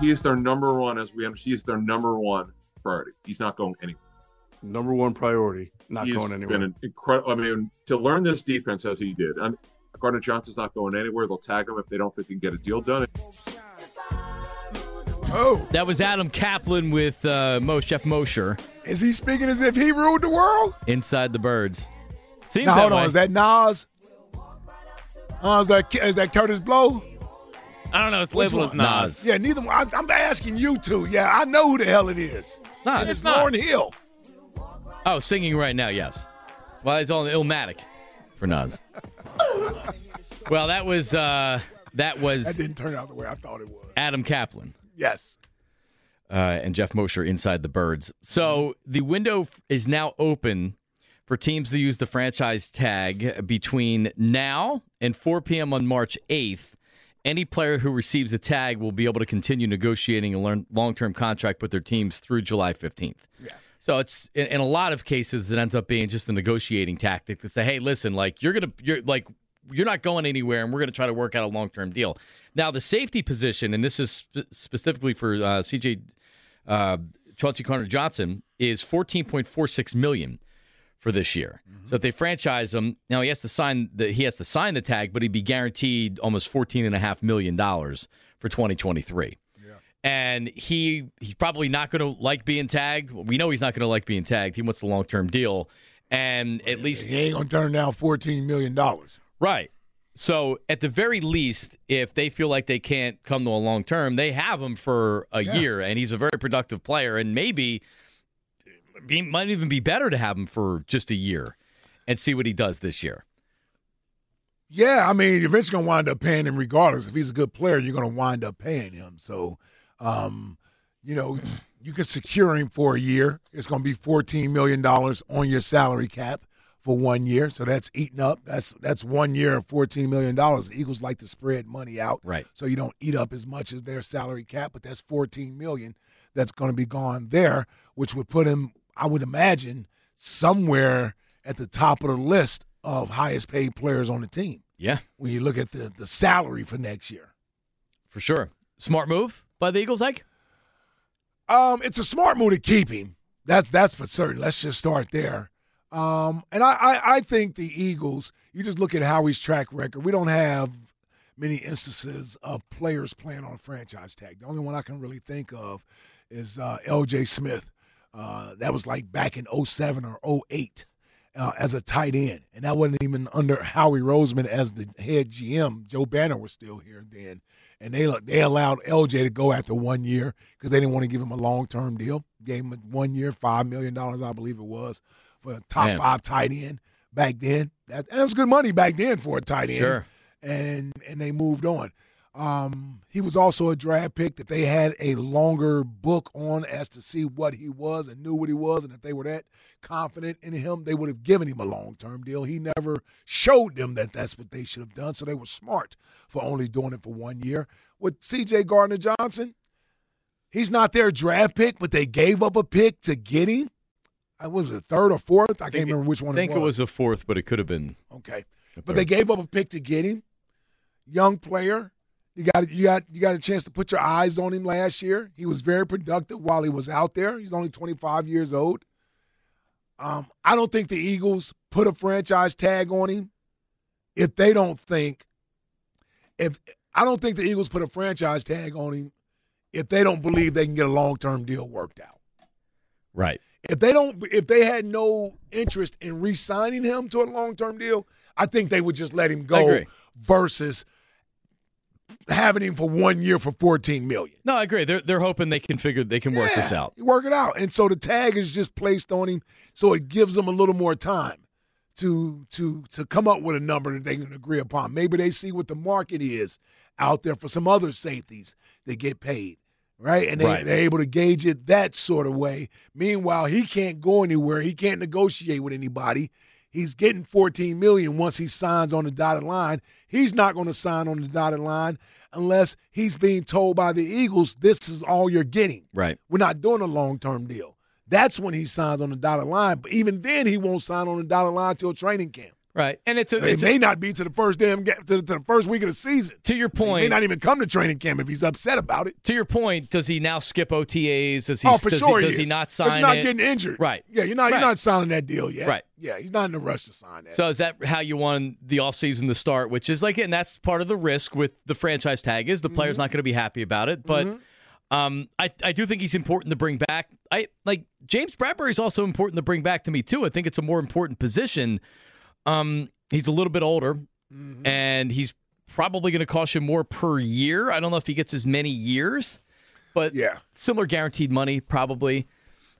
he is their number one, as we understand, he is their number one priority. He's not going anywhere. Number one priority, not He's going anywhere. been an incredible. I mean, to learn this defense as he did, and Gardner Johnson's not going anywhere. They'll tag him if they don't think they can get a deal done. Oh, That was Adam Kaplan with uh, Mo Chef Mosher is he speaking as if he ruled the world? inside the birds. Seems Now that hold way. on, is that Nas? Uh, is that is that Kurtis Blow? I don't know. It's Which labeled as one? Nas. Yeah, neither. one. I, I'm asking you two. Yeah, I know who the hell it is. It's not. And it's not. Lauryn Hill. Oh, singing right now, yes. Well, it's on Illmatic for Nas. well, that was uh, that was That didn't turn out the way I thought it was. Adam Kaplan Yes. uh, and Jeff Mosher inside the birds. So the window f- is now open for teams to use the franchise tag between now and 4 p.m. on March 8th. Any player who receives a tag will be able to continue negotiating a long-term contract with their teams through July 15th. Yeah. So it's in, in a lot of cases it ends up being just a negotiating tactic to say, hey, listen, like you're gonna you're like you're not going anywhere, and we're gonna try to work out a long term deal. Now the safety position, and this is spe- specifically for uh, CJ uh, Chauncey Gardner Johnson, is fourteen point four six million for this year. So mm-hmm. if they franchise him, now he has to sign the he has to sign the tag, but he'd be guaranteed almost fourteen and a half million dollars for twenty twenty three and he he's probably not going to like being tagged. We know he's not going to like being tagged. He wants the long term deal, and at least He ain't gonna turn down fourteen million dollars. right. So at the very least, if they feel like they can't come to a long term, they have him for a Yeah. year, and he's a very productive player, and maybe be, might even be better to have him for just a year and see what he does this year. Yeah, I mean, you're eventually gonna wind up paying him regardless. If he's a good player, you're gonna wind up paying him. So, um, you know, you can secure him for a year. It's gonna be fourteen million dollars on your salary cap for one year. So that's eating up. That's that's one year of fourteen million dollars. The Eagles like to spread money out, Right. So you don't eat up as much as their salary cap. But that's fourteen million that's going to be gone there, which would put him, I would imagine, somewhere at the top of the list of highest paid players on the team Yeah, when you look at the, the salary for next year. for sure. Smart move by the Eagles, Ike. Um, it's a smart move to keep him. That's that's for certain. Let's just start there. Um, and I, I, I think the Eagles, you just look at Howie's track record. We don't have many instances of players playing on franchise tag. The only one I can really think of is uh, LJ Smith. Uh, that was like back in 07 or 08 uh, as a tight end. And that wasn't even under Howie Roseman as the head GM. Joe Banner was still here then. And they they allowed LJ to go after one year because they didn't want to give him a long term deal. Gave him a one year, $5 million, I believe it was, for a top Man. five tight end back then. That, and it was good money back then for a tight end Sure. and and they moved on. Um, he was also a draft pick that they had a longer book on as to see what he was and knew what he was, and if they were that confident in him, they would have given him a long term deal. He never showed them that that's what they should have done, so they were smart for only doing it for one year. With C.J. Gardner Johnson, he's not their draft pick, but they gave up a pick to get him. I was it third or fourth? I, can't think it- remember which one. I think it was a fourth, but it could have been. okay. But they gave up a pick to get him. Young player. You got you got you got a chance to put your eyes on him last year. He was very productive while he was out there. He's only 25 years old. Um, I don't think the Eagles put a franchise tag on him if they don't think if I don't think the Eagles put a franchise tag on him if they don't believe they can get a long-term deal worked out. right. If they don't, if they had no interest in re-signing him to a long-term deal, I think they would just let him go versus having him for one year for fourteen million. No, I agree. They're they're hoping they can figure they can work this out. Work it out, and so the tag is just placed on him, so it gives them a little more time to to to come up with a number that they can agree upon. Maybe they see what the market is out there for some other safeties that get paid, right? And they, Right. they're able to gauge it that sort of way. Meanwhile, he can't go anywhere. He can't negotiate with anybody. He's getting 14 million once he signs on the dotted line. He's not going to sign on the dotted line unless he's being told by the Eagles, this is all you're getting. Right. We're not doing a long term deal. That's when he signs on the dotted line. But even then, he won't sign on the dotted line till training camp. Right, and it's a, It it's a- may not be to the first damn to, to the first week of the season. to your point, He may not even come to training camp if he's upset about it. to your point, does he now skip OTAs? Does he? oh, for does sure he, does he not sign He's not it? getting injured. Right. Yeah, you're not Right. you're not signing that deal yet. Right. Yeah, he's not in a rush to sign that. So is that how you want the offseason to start? Which is like, and that's part of the risk with the franchise tag is the Mm-hmm. player's not going to be happy about it. But um, I I do think he's important to bring back. I like James Bradberry is also important to bring back to me too. I think it's a more important position. Um, he's a little bit older, Mm-hmm. and he's probably going to cost you more per year. I don't know if he gets as many years, but Yeah. similar guaranteed money probably.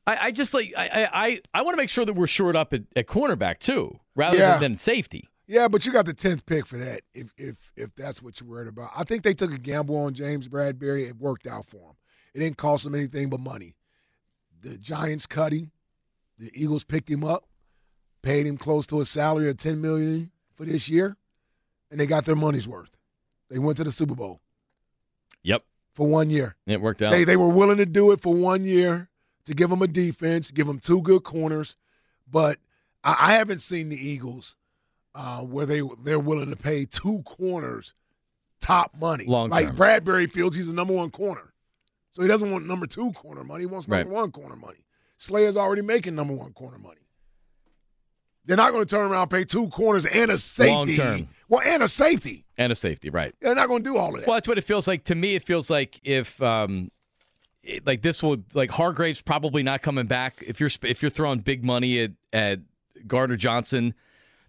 I, I just like I I, I want to make sure that we're shored up at, at cornerback too, rather Yeah. than, than safety. Yeah, but you got the tenth pick for that. If if if that's what you're worried about, I think they took a gamble on James Bradberry. It worked out for him. It didn't cost him anything but money. The Giants cut him. The Eagles picked him up, paid him close to a salary of ten million for this year, and they got their money's worth. They went to the Super Bowl Yep, for one year. it worked out. They they were willing to do it for one year to give them a defense, give them two good corners, but I, I haven't seen the Eagles uh, where they they're willing to pay two corners top money. Long like term. Bradberry Fields, he's the number one corner, so he doesn't want number two corner money. He wants number Right. one corner money. Slayer's already making number one corner money. They're not going to turn around and pay two corners and a safety. Long term. Well, and a safety. and a safety, right? They're not going to do all of that. Well, that's what it feels like to me. It feels like if um, it, like this will like Hargrave's probably not coming back. If you're if you're throwing big money at at Gardner Johnson,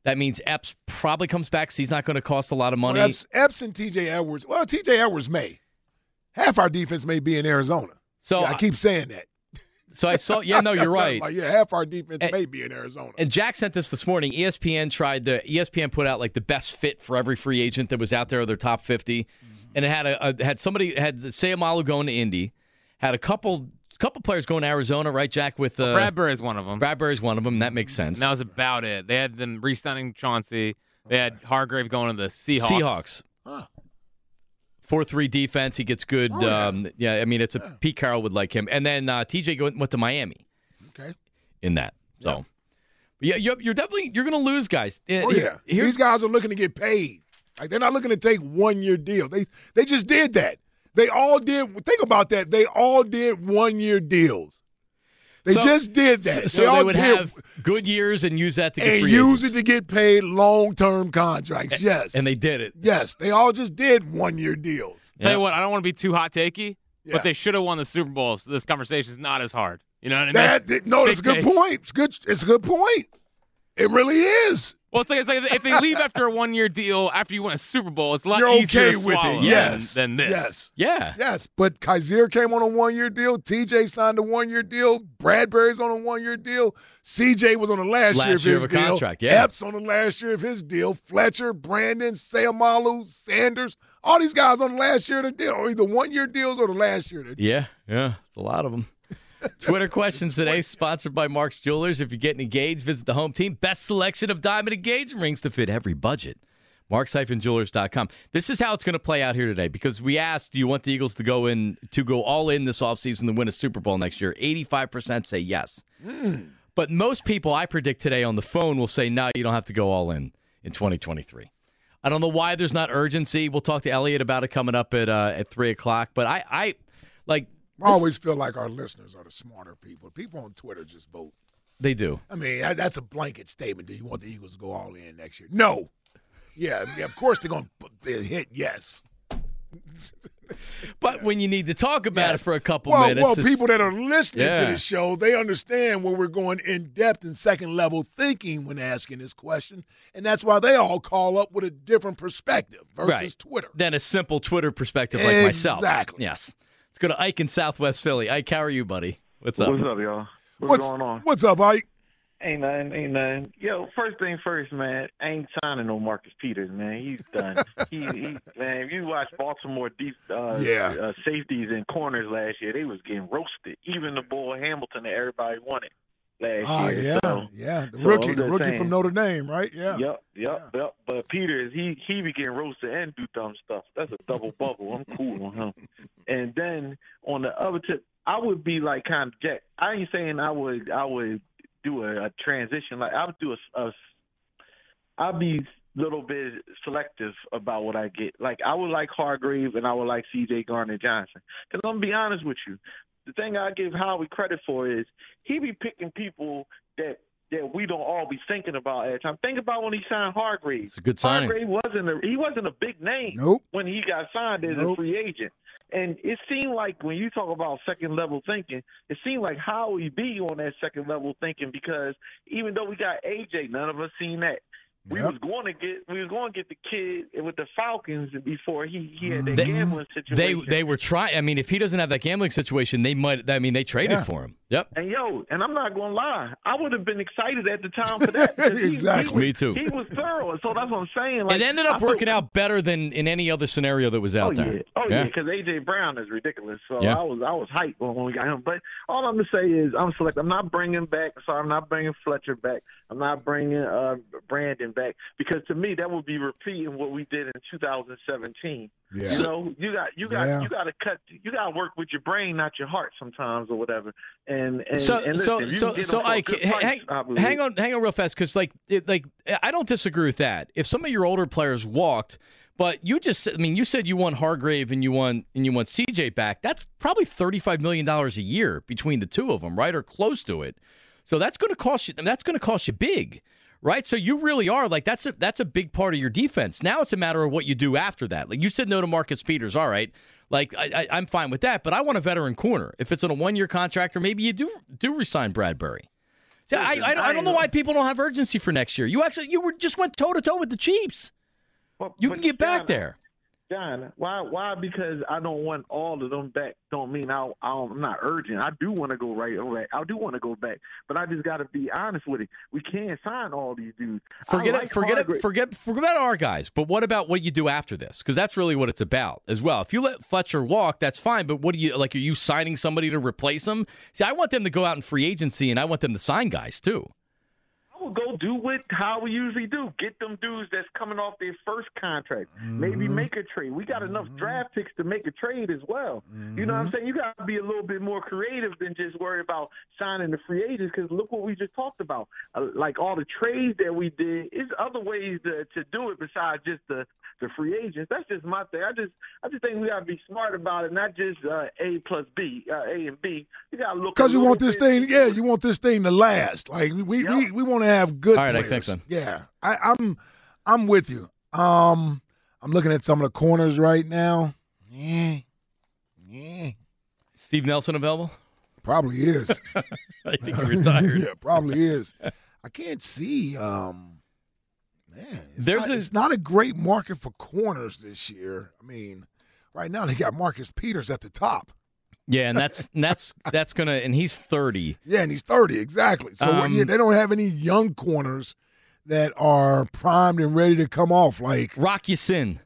that means Epps probably comes back. So he's not going to cost a lot of money. Well, Epps, Epps and T.J. Edwards. Well, T.J. Edwards may. Half our defense may be in Arizona. so Yeah, I keep saying that. So I saw. Yeah, no, you're right. Like, yeah, half our defense And- may be in Arizona. And Jack sent this this morning. ESPN tried to ESPN put out like the best fit for every free agent that was out there, of their top 50 and it had a, a had somebody had Seumalo going to Indy, had a couple couple players going to Arizona, right? Jack with uh, Bradberry is one of them. Bradberry is one of them. That makes sense. And that was about it. They had them re-signing Chauncey. They had Hargrave going to the Seahawks. Seahawks. Huh. Four three defense. He gets good. Oh, yeah. um, yeah, I mean it's a Pete Carroll would like him, and then uh, TJ go- went to Miami okay. in that. So yeah, you're, you're definitely you're going to lose guys. Uh, Oh yeah. here's- These guys are looking to get paid. Like they're not looking to take one year deal. They they just did that. They all did. Think about that. They all did one year deals. They So- just did so, that. so they, all would did- have good years and use that to get and free use agents. it to get paid long term contracts. Yes. and they did it. yes. They all just did one year deals. Tell you what, I don't want to be too hot takey, Yeah. but they should have won the Super Bowl. So this conversation is not as hard. You know what I mean? That, that- no, it's a good take. point. It's good. It's a good point. It really is. Well, it's like, it's like if they leave after a one-year deal after you win a Super Bowl, it's a lot You're easier okay to with swallow it. Yes. than, than this. Yes. Yeah. Yes. But Kyzir came on a one year deal. TJ signed a one year deal. Bradberry's on a one year deal. CJ was on the last, Last year of year his of deal. contract, yeah. Epps on the last year of his deal. Fletcher, Brandon, Seumalo, Sanders. All these guys on the last year of the deal, or either one year deals or the last year of the deal. Yeah, yeah, it's a lot of them. Twitter questions today, sponsored by Mark's Jewelers. If you're getting engaged, visit the home team. Best selection of diamond engagement rings to fit every budget. Marks-Jewelers.com. This is how it's going to play out here today because we asked, do you want the Eagles to go in to go all in this offseason to win a Super Bowl next year? 85% say yes. But most people I predict today on the phone will say, no, you don't have to go all in in 2023. I don't know why there's not urgency. We'll talk to Elliot about it coming up at uh, at three o'clock. But I, I like I always feel like our listeners are the smarter people. People on Twitter just vote. they do. I mean, that's a blanket statement. Do you want the Eagles to go all in next year? No. Yeah, yeah of course they're going to hit yes. But when you need to talk about it for a couple well, minutes, well, people that are listening Yeah. to the show, they understand when we're going in depth and second level thinking when asking this question, and that's why they all call up with a different perspective versus Right. Twitter. than a simple Twitter perspective like myself. Exactly. Yes. Let's go to Ike in Southwest Philly. Ike, how are you, buddy? What's up? What's up, y'all? What's, going on? What's up, Ike? Ain't nothing, ain't nothing. Yo, first thing first, man. I ain't signing no Marcus Peters, man. He's done. he, he, man. If you watch Baltimore deep, uh, Yeah. uh, safeties and corners last year, they was getting roasted. Even the boy Hamilton that everybody wanted last Oh year. yeah, So, yeah. The so rookie, the rookie saying. from Notre Dame, right? Yeah. Yep, yep, yep. But Peters, he he be getting roasted and do dumb stuff. That's a double bubble. I'm cool on him. And then on the other tip, I would be like kind of Jack. I ain't saying I would I would do a, a transition like I would do a, a I'd be little bit selective about what I get. Like I would like Hargrave and I would like C.J. Gardner Johnson. Because I'm gonna be honest with you, the thing I give Howie credit for is he be picking people that that we don't all be thinking about at the time. Think about when he signed Hargrave. It's a good signing. Hargrave wasn't a he wasn't a big name Nope. when he got signed as a free agent. And it seemed like when you talk about second level thinking, it seemed like Howie be on that second level thinking because even though we got AJ, none of us seen that. We Yep. was going to get we was going to get the kid with the Falcons before he he had that They- gambling situation. they they were trying. I mean, if he doesn't have that gambling situation, they might. I mean, they traded Yeah. for him. Yep. And yo, and I'm not gonna lie, I would have been excited at the time for that. because he- Exactly. he was- Me too. He was thorough, so that's what I'm saying. Like, it ended up I working out better than in any other scenario that was out oh, there. Yeah. Oh yeah, because AJ Brown is ridiculous. So Yeah. I was I was hyped when we got him. But all I'm gonna say is I'm select. I'm not bringing back. Sorry, I'm not bringing Fletcher back. I'm not bringing uh, Brandon back because to me that would be repeating what we did in 2017. Yeah. You you got you got Yeah. you got to cut. You got to work with your brain, not your heart, sometimes or whatever. And and so and listen, so so so them for a I good hang, price, hang on hang on real fast because like it, like I don't disagree with that. If some of your older players walked, but you just I mean you said you want Hargrave and you want and you want CJ back. That's probably thirty five million dollars a year between the two of them, right, or close to it. So that's going to cost you. That's going to cost you big. Right, so you really are like that's a that's a big part of your defense. Now it's a matter of what you do after that. Like you said, no to Marcus Peters. All right, like I, I, I'm fine with that, but I want a veteran corner. If it's on a one year contract, or maybe you do do resign Bradberry. See, I, I, don't- I don't know why people don't have urgency for next year. You actually you were just went toe to toe with the Chiefs. But- You can get back John, there. John, why? Why? Because I don't want all of them back. Don't mean I, I'm not urgent. I do want to go right away. I do want to go back, but I just got to be honest with it. We can't sign all these dudes. Forget like it. Forget Hargrave. it. Forget forget about our guys. But what about what you do after this? Because that's really what it's about as well. If you let Fletcher walk, that's fine. But what do you like? Are you signing somebody to replace him? See, I want them to go out in free agency, and I want them to sign guys too. Go do what how we usually do. Get them dudes that's coming off their first contract. Mm-hmm. Maybe make a trade. We got enough draft picks to make a trade as well. You know what I'm saying? You got to be a little bit more creative than just worry about signing the free agents. Because look what we just talked about. Uh, like all the trades that we did, is other ways to to do it besides just the the free agents. That's just my thing. I just I just think we got to be smart about it, not just uh, A plus B, uh, A and B. You got to look Because you want this bit- thing, yeah, you want this thing to last. Like we we, we, we want to have good. All right, Ike, players. thanks, man. Yeah, I, I'm I'm with you. Um, I'm looking at some of the corners right now. Yeah, yeah, Steve Nelson available? probably is. I think he retired. yeah, probably is. I can't see. Um, man, it's There's not, a- it's not a great market for corners this year. I mean, right now they got Marcus Peters at the top. Yeah, and that's and that's that's gonna and he's thirty. Yeah, and he's 30, exactly. So Um, yeah, they don't have any young corners that are primed and ready to come off. Like, Rock Ya-Sin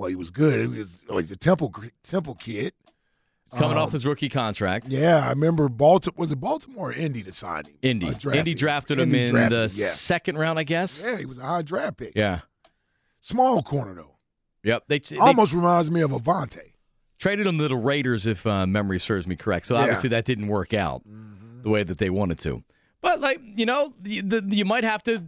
well, he was good. He was like the Temple Temple kid. Coming Um, off his rookie contract. Yeah, I remember Baltimore. Was it Baltimore or Indy to sign him? Indy. Uh, drafted Indy drafted him Indy in drafted the yeah. second round, I guess. Yeah, he was a high draft pick. Yeah. Small corner though. Yep. They, they Almost reminds me of Avonte. traded him to the Raiders, if uh, memory serves me correct. So Yeah. obviously that didn't work out the way that they wanted to. But like you know, the, you might have to,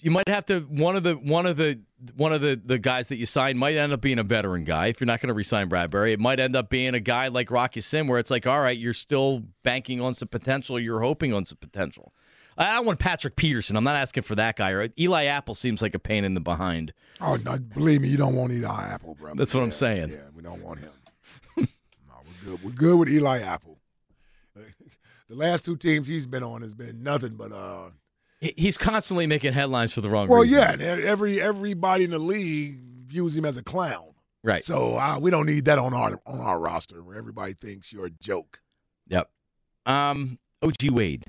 you might have to one of the one of the one of the, the guys that you sign might end up being a veteran guy. If you're not going to resign Bradberry, it might end up being a guy like Rock Ya-Sin, where it's like, all right, you're still banking on some potential, you're hoping on some potential. I I want Patrick Peterson. I'm not asking for that guy. Or Eli Apple seems like a pain in the behind. Oh no, believe me, you don't want Eli Apple, bro. That's what I'm saying. Yeah, we don't want him. no, we're good. We're good with Eli Apple. The last two teams he's been on has been nothing but uh. He- He's constantly making headlines for the wrong reason. Well, reasons. yeah, and every everybody in the league views him as a clown. Right. So uh, we don't need that on our on our roster where everybody thinks you're a joke. Yep. Um, OG Wade.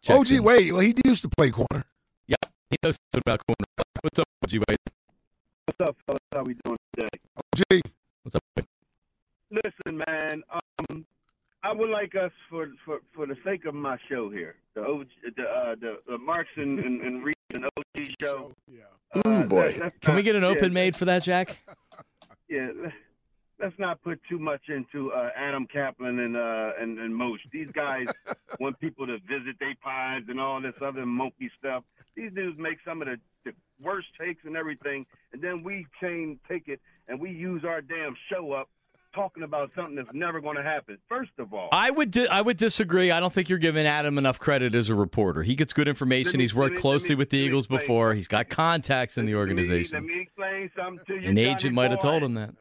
checks OG in. Wade, well, he used to play corner. Yep. He knows something about corner. What's up, OG Wade? What's up, fellas? How are we doing today? OG, What's up? Wade? Listen, man. Um, I would like us for for for the sake of my show here, the OG, the uh, the, the Marks and and, and Reed and OG show. yeah. Uh, Ooh, boy. let- let's Can we get an yeah, open made for that, Jack? Yeah. let's not put too much into uh, Adam Kaplan and uh, and and Mosh. These guys want people to visit their pods and all this other monkey stuff. These dudes make some of the, the worst takes and everything, and then we chain take it and we use our damn show up talking about something that's never going to happen. First of all, I would di- I would disagree. I don't think you're giving Adam enough credit as a reporter. He gets good information. Me- He's worked me- closely me- with the Eagles before. He's got contacts in the organization. Let me explain something to you. An agent might have told him that.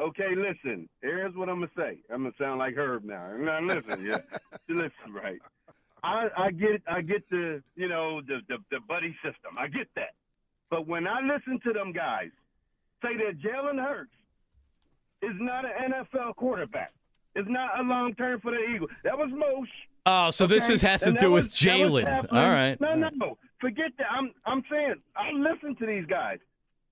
Okay, listen. Here's what I'm gonna say. I'm gonna sound like Herb now. Now listen, yeah, listen, right. I, I get, I get the, you know, the, the the buddy system. I get that. But when I listen to them guys say that Jalen Hurts is not an NFL quarterback, It's not a long term for the Eagles. That was Mosh. Oh, so this is, has to And do with was- that was Jalen. All right. No, no, no. forget that. I'm I'm saying I listen to these guys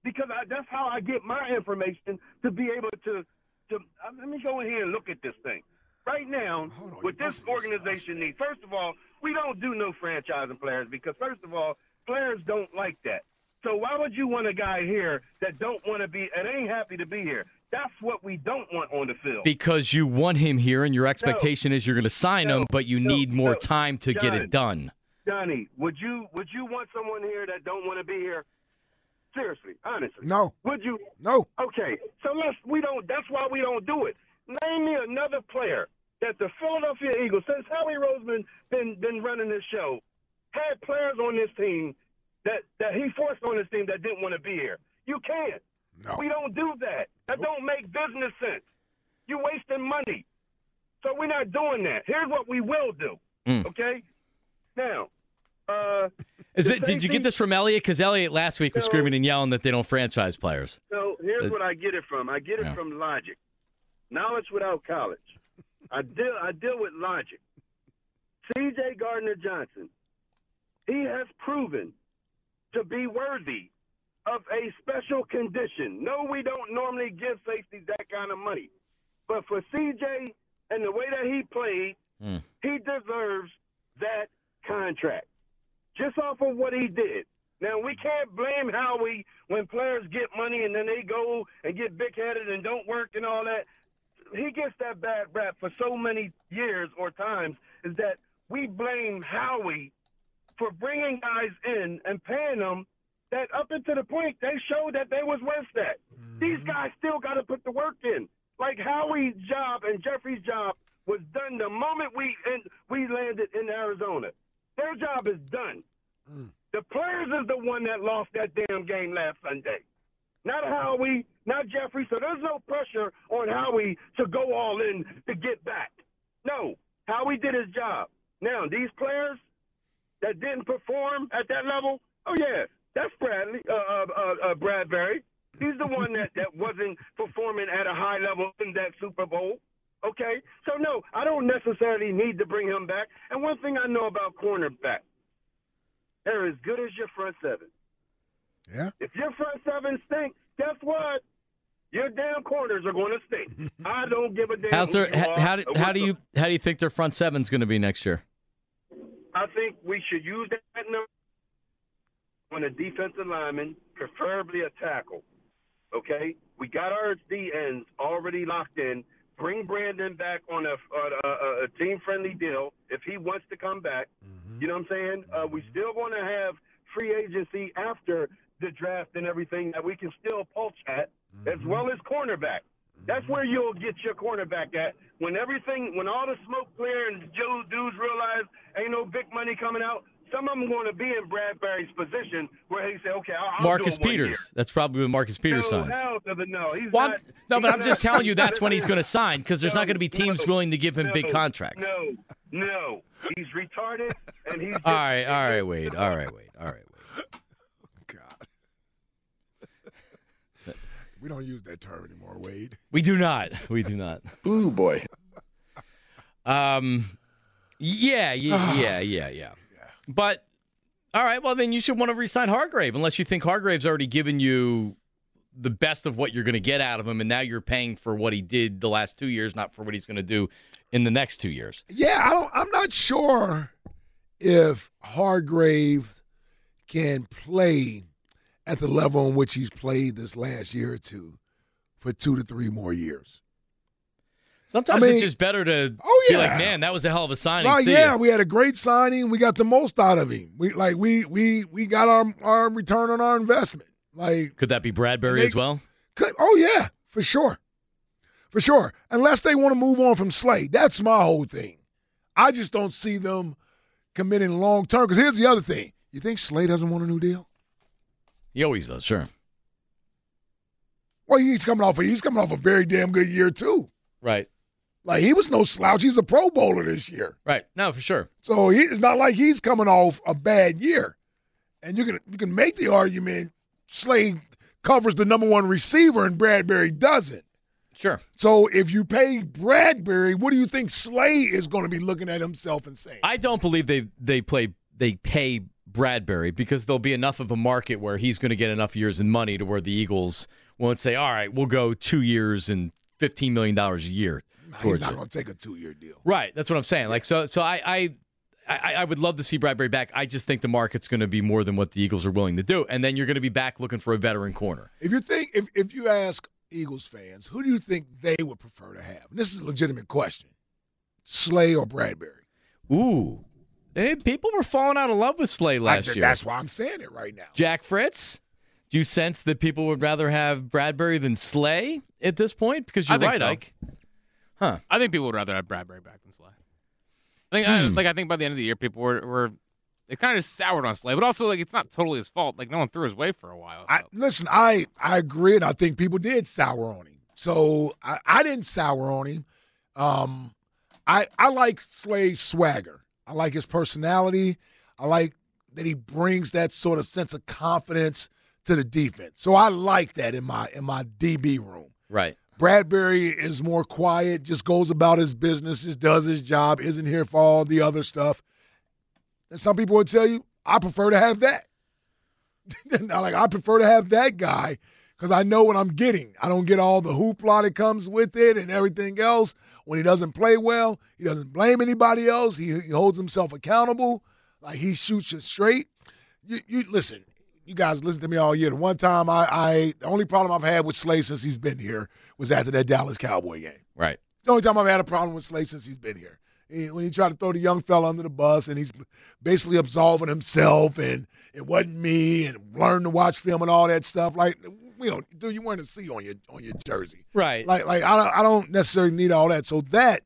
because I, that's how I get my information to be able to to. Uh, let me go in here and look at this thing. Right now, on, what this organization needs, first of all, we don't do no franchising players because first of all, players don't like that. So why would you want a guy here that don't want to be and ain't happy to be here? That's what we don't want on the field. Because you want him here, and your expectation is you're going to sign No. him, but you No. need more No. time to get it done. Johnny, would you would you want someone here that don't want to be here? Seriously, honestly. No, Would you? no. Okay, so let's we don't. That's why we don't do it. Name me another player that the Philadelphia Eagles, since Howie Roseman been been running this show, had players on this team that that he forced on this team that didn't want to be here. You can't. No. We don't do that. That don't make business sense. You're wasting money. So we're not doing that. Here's what we will do. Mm. Okay? Now, uh, Is it? Did you get this from Elliot? Because Elliot last week was screaming and yelling that they don't franchise players. so here's Uh, what I get it from. I get it yeah. from logic. Knowledge without college. I deal I deal with logic. C.J. Gardner Johnson, he has proven to be worthy of a special condition. No, we don't normally give safeties that kind of money, but for C.J. and the way that he played, Hmm. he deserves that contract just off of what he did. Now we can't blame Howie when players get money and then they go and get big headed and don't work and all that. He gets that bad rap for so many years or times is that we blame Howie for bringing guys in and paying them that up until the point they showed that they was worth that. These mm-hmm. guys still got to put the work in. Like Howie's job and Jeffrey's job was done the moment we in, we landed in Arizona. Their job is done. Mm. The players is the one that lost that damn game last Sunday. Not Howie, not Jeffrey. So there's no pressure on Howie to go all in to get back. No, Howie did his job. Now these players that didn't perform at that level, oh yeah, that's Bradley, uh, uh, uh, uh, Bradberry. He's the one that, that wasn't performing at a high level in that Super Bowl. Okay, so no, I don't necessarily need to bring him back. And one thing I know about cornerback, they're as good as your front seven. Yeah. If your front seven stinks, guess what? Your damn corners are going to stink. I don't give a damn. How's their? How, are how, do, how do you? How do you think their front seven's going to be next year? I think we should use that number on a defensive lineman, preferably a tackle. Okay, we got our D ends already locked in. Bring Brandon back on a, a, a, a team-friendly deal if he wants to come back. Mm-hmm. You know what I'm saying? Uh, we mm-hmm. still going to have free agency after the draft and everything that we can still pulse at, as mm-hmm. well as cornerback. That's where you'll get your cornerback at when everything, when all the smoke clear and Joe dudes realize ain't no big money coming out. Some of them going to be in Bradberry's position where he say, "Okay, I'll, I'll Marcus do it one year." Peters. That's probably when Marcus Peters no, signs. hell to the no. He's Well, I'm- not, no, but he's I'm just telling you that's when he's going to sign because there's No, not going to be teams no, willing to give him big contracts. No, no, he's retarded, and he's. Just, All right, all right, Wade. All right, Wade. All right, Wade. God. we don't use that term anymore, Wade. We do not. We do not. Ooh boy. Um, yeah, yeah, yeah, yeah, yeah. But all right, well then you should want to resign Hargrave unless you think Hargrave's already given you the best of what you're going to get out of him, and now you're paying for what he did the last two years, not for what he's going to do in the next two years. Yeah, I don't. I'm not sure if Hargrave can play at the level on which he's played this last year or two for two to three more years. Sometimes I mean- it's just better to Oh, be yeah. like, man, that was a hell of a signing. Right, yeah, ya." we had a great signing. We got the most out of him. We like we we we got our our return on our investment. Like Could that be Bradberry They- as well? Could, oh yeah, for sure, for sure. Unless they want to move on from Slay, that's my whole thing. I just don't see them committing long term. Because here's the other thing: you think Slay doesn't want a new deal? He always does, sure. Well, he's coming off. A, he's coming off a very damn good year too. Right, Like he was no slouch. He's a Pro Bowler this year, right. No, for sure. so he, it's not like he's coming off a bad year. And you can you can make the argument Slay covers the number one receiver and Bradberry doesn't. Sure. So if you pay Bradberry, what do you think Slay is going to be looking at himself and saying? I don't believe they they play they pay Bradberry because there'll be enough of a market where he's going to get enough years and money to where the Eagles won't say, "All right, we'll go two years and fifteen million dollars a year." Nah, he's not going to take a two-year deal. Right. That's what I'm saying. Like so. So I. I I, I would love to see Bradberry back. I just think the market's going to be more than what the Eagles are willing to do, and then you're going to be back looking for a veteran corner. If you think, if if you ask Eagles fans, who do you think they would prefer to have? And this is a legitimate question: Slay or Bradberry? Ooh, hey, people were falling out of love with Slay last I- year. That's why I'm saying it right now. Jack Fritz, do you sense that people would rather have Bradberry than Slay at this point? Because you're think right, so. Ike. Huh. I think people would rather have Bradberry back than Slay. I think, Hmm. I, like, I think by the end of the year, people were, were they kind of just soured on Slay, but also like it's not totally his fault. Like no one threw his way for a while. I, listen, I I agree, and I think people did sour on him. So I, I didn't sour on him. Um, I I like Slay's swagger. I like his personality. I like that he brings that sort of sense of confidence to the defense. So I like that in my in my DB room. Right. Bradberry is more quiet, just goes about his business, just does his job, isn't here for all the other stuff. And some people would tell you, I prefer to have that. Like I prefer to have that guy because I know what I'm getting. I don't get all the hoopla that comes with it and everything else. When he doesn't play well, he doesn't blame anybody else. He, he holds himself accountable. Like he shoots you straight. You, you listen. You guys listen to me all year. The one time I, I the only problem I've had with Slay since he's been here was after that Dallas Cowboy game. Right. It's the only time I've had a problem with Slay since he's been here. He- When he tried to throw the young fella under the bus and he's basically absolving himself and it wasn't me and learn to watch film and all that stuff. Like we don't dude, you wearing a C on your on your jersey. Right. Like like I don't I don't necessarily need all that. So that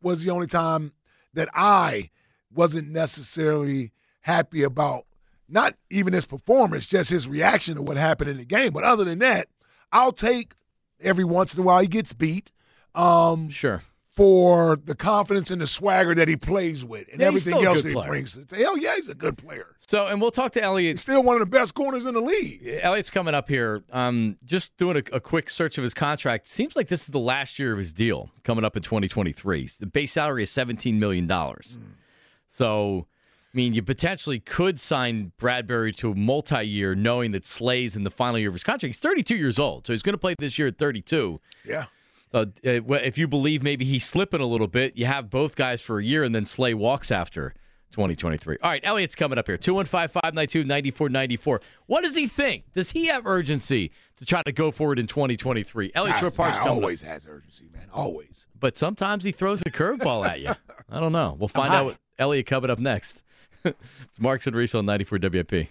was the only time that I wasn't necessarily happy about not even his performance, just his reaction to what happened in the game. But other than that, I'll take every once in a while he gets beat. Um, sure. for the confidence and the swagger that he plays with and Yeah, everything else that he player. brings. It's, hell yeah, he's a good player. So, and we'll talk to Elliot He's still one of the best corners in the league. Elliot's coming up here. Um, just doing a, a quick search of his contract. Seems like this is the last year of his deal coming up in 2023. The base salary is 17 million dollars. So, I mean, you potentially could sign Bradberry to a multi-year, knowing that Slay's in the final year of his contract. He's 32 years old, so he's going to play this year at 32. Yeah. So, uh, if you believe maybe he's slipping a little bit, you have both guys for a year, and then Slay walks after 2023. All right, Elliot's coming up here. 215 592 9494. What does he think? Does he have urgency to try to go forward in 2023? Elliot Short coming up. always has urgency, man. Always. But sometimes he throws a curveball at you. I don't know. We'll find out what Elliot coming up next. It's Marks and Reese on 94 WIP.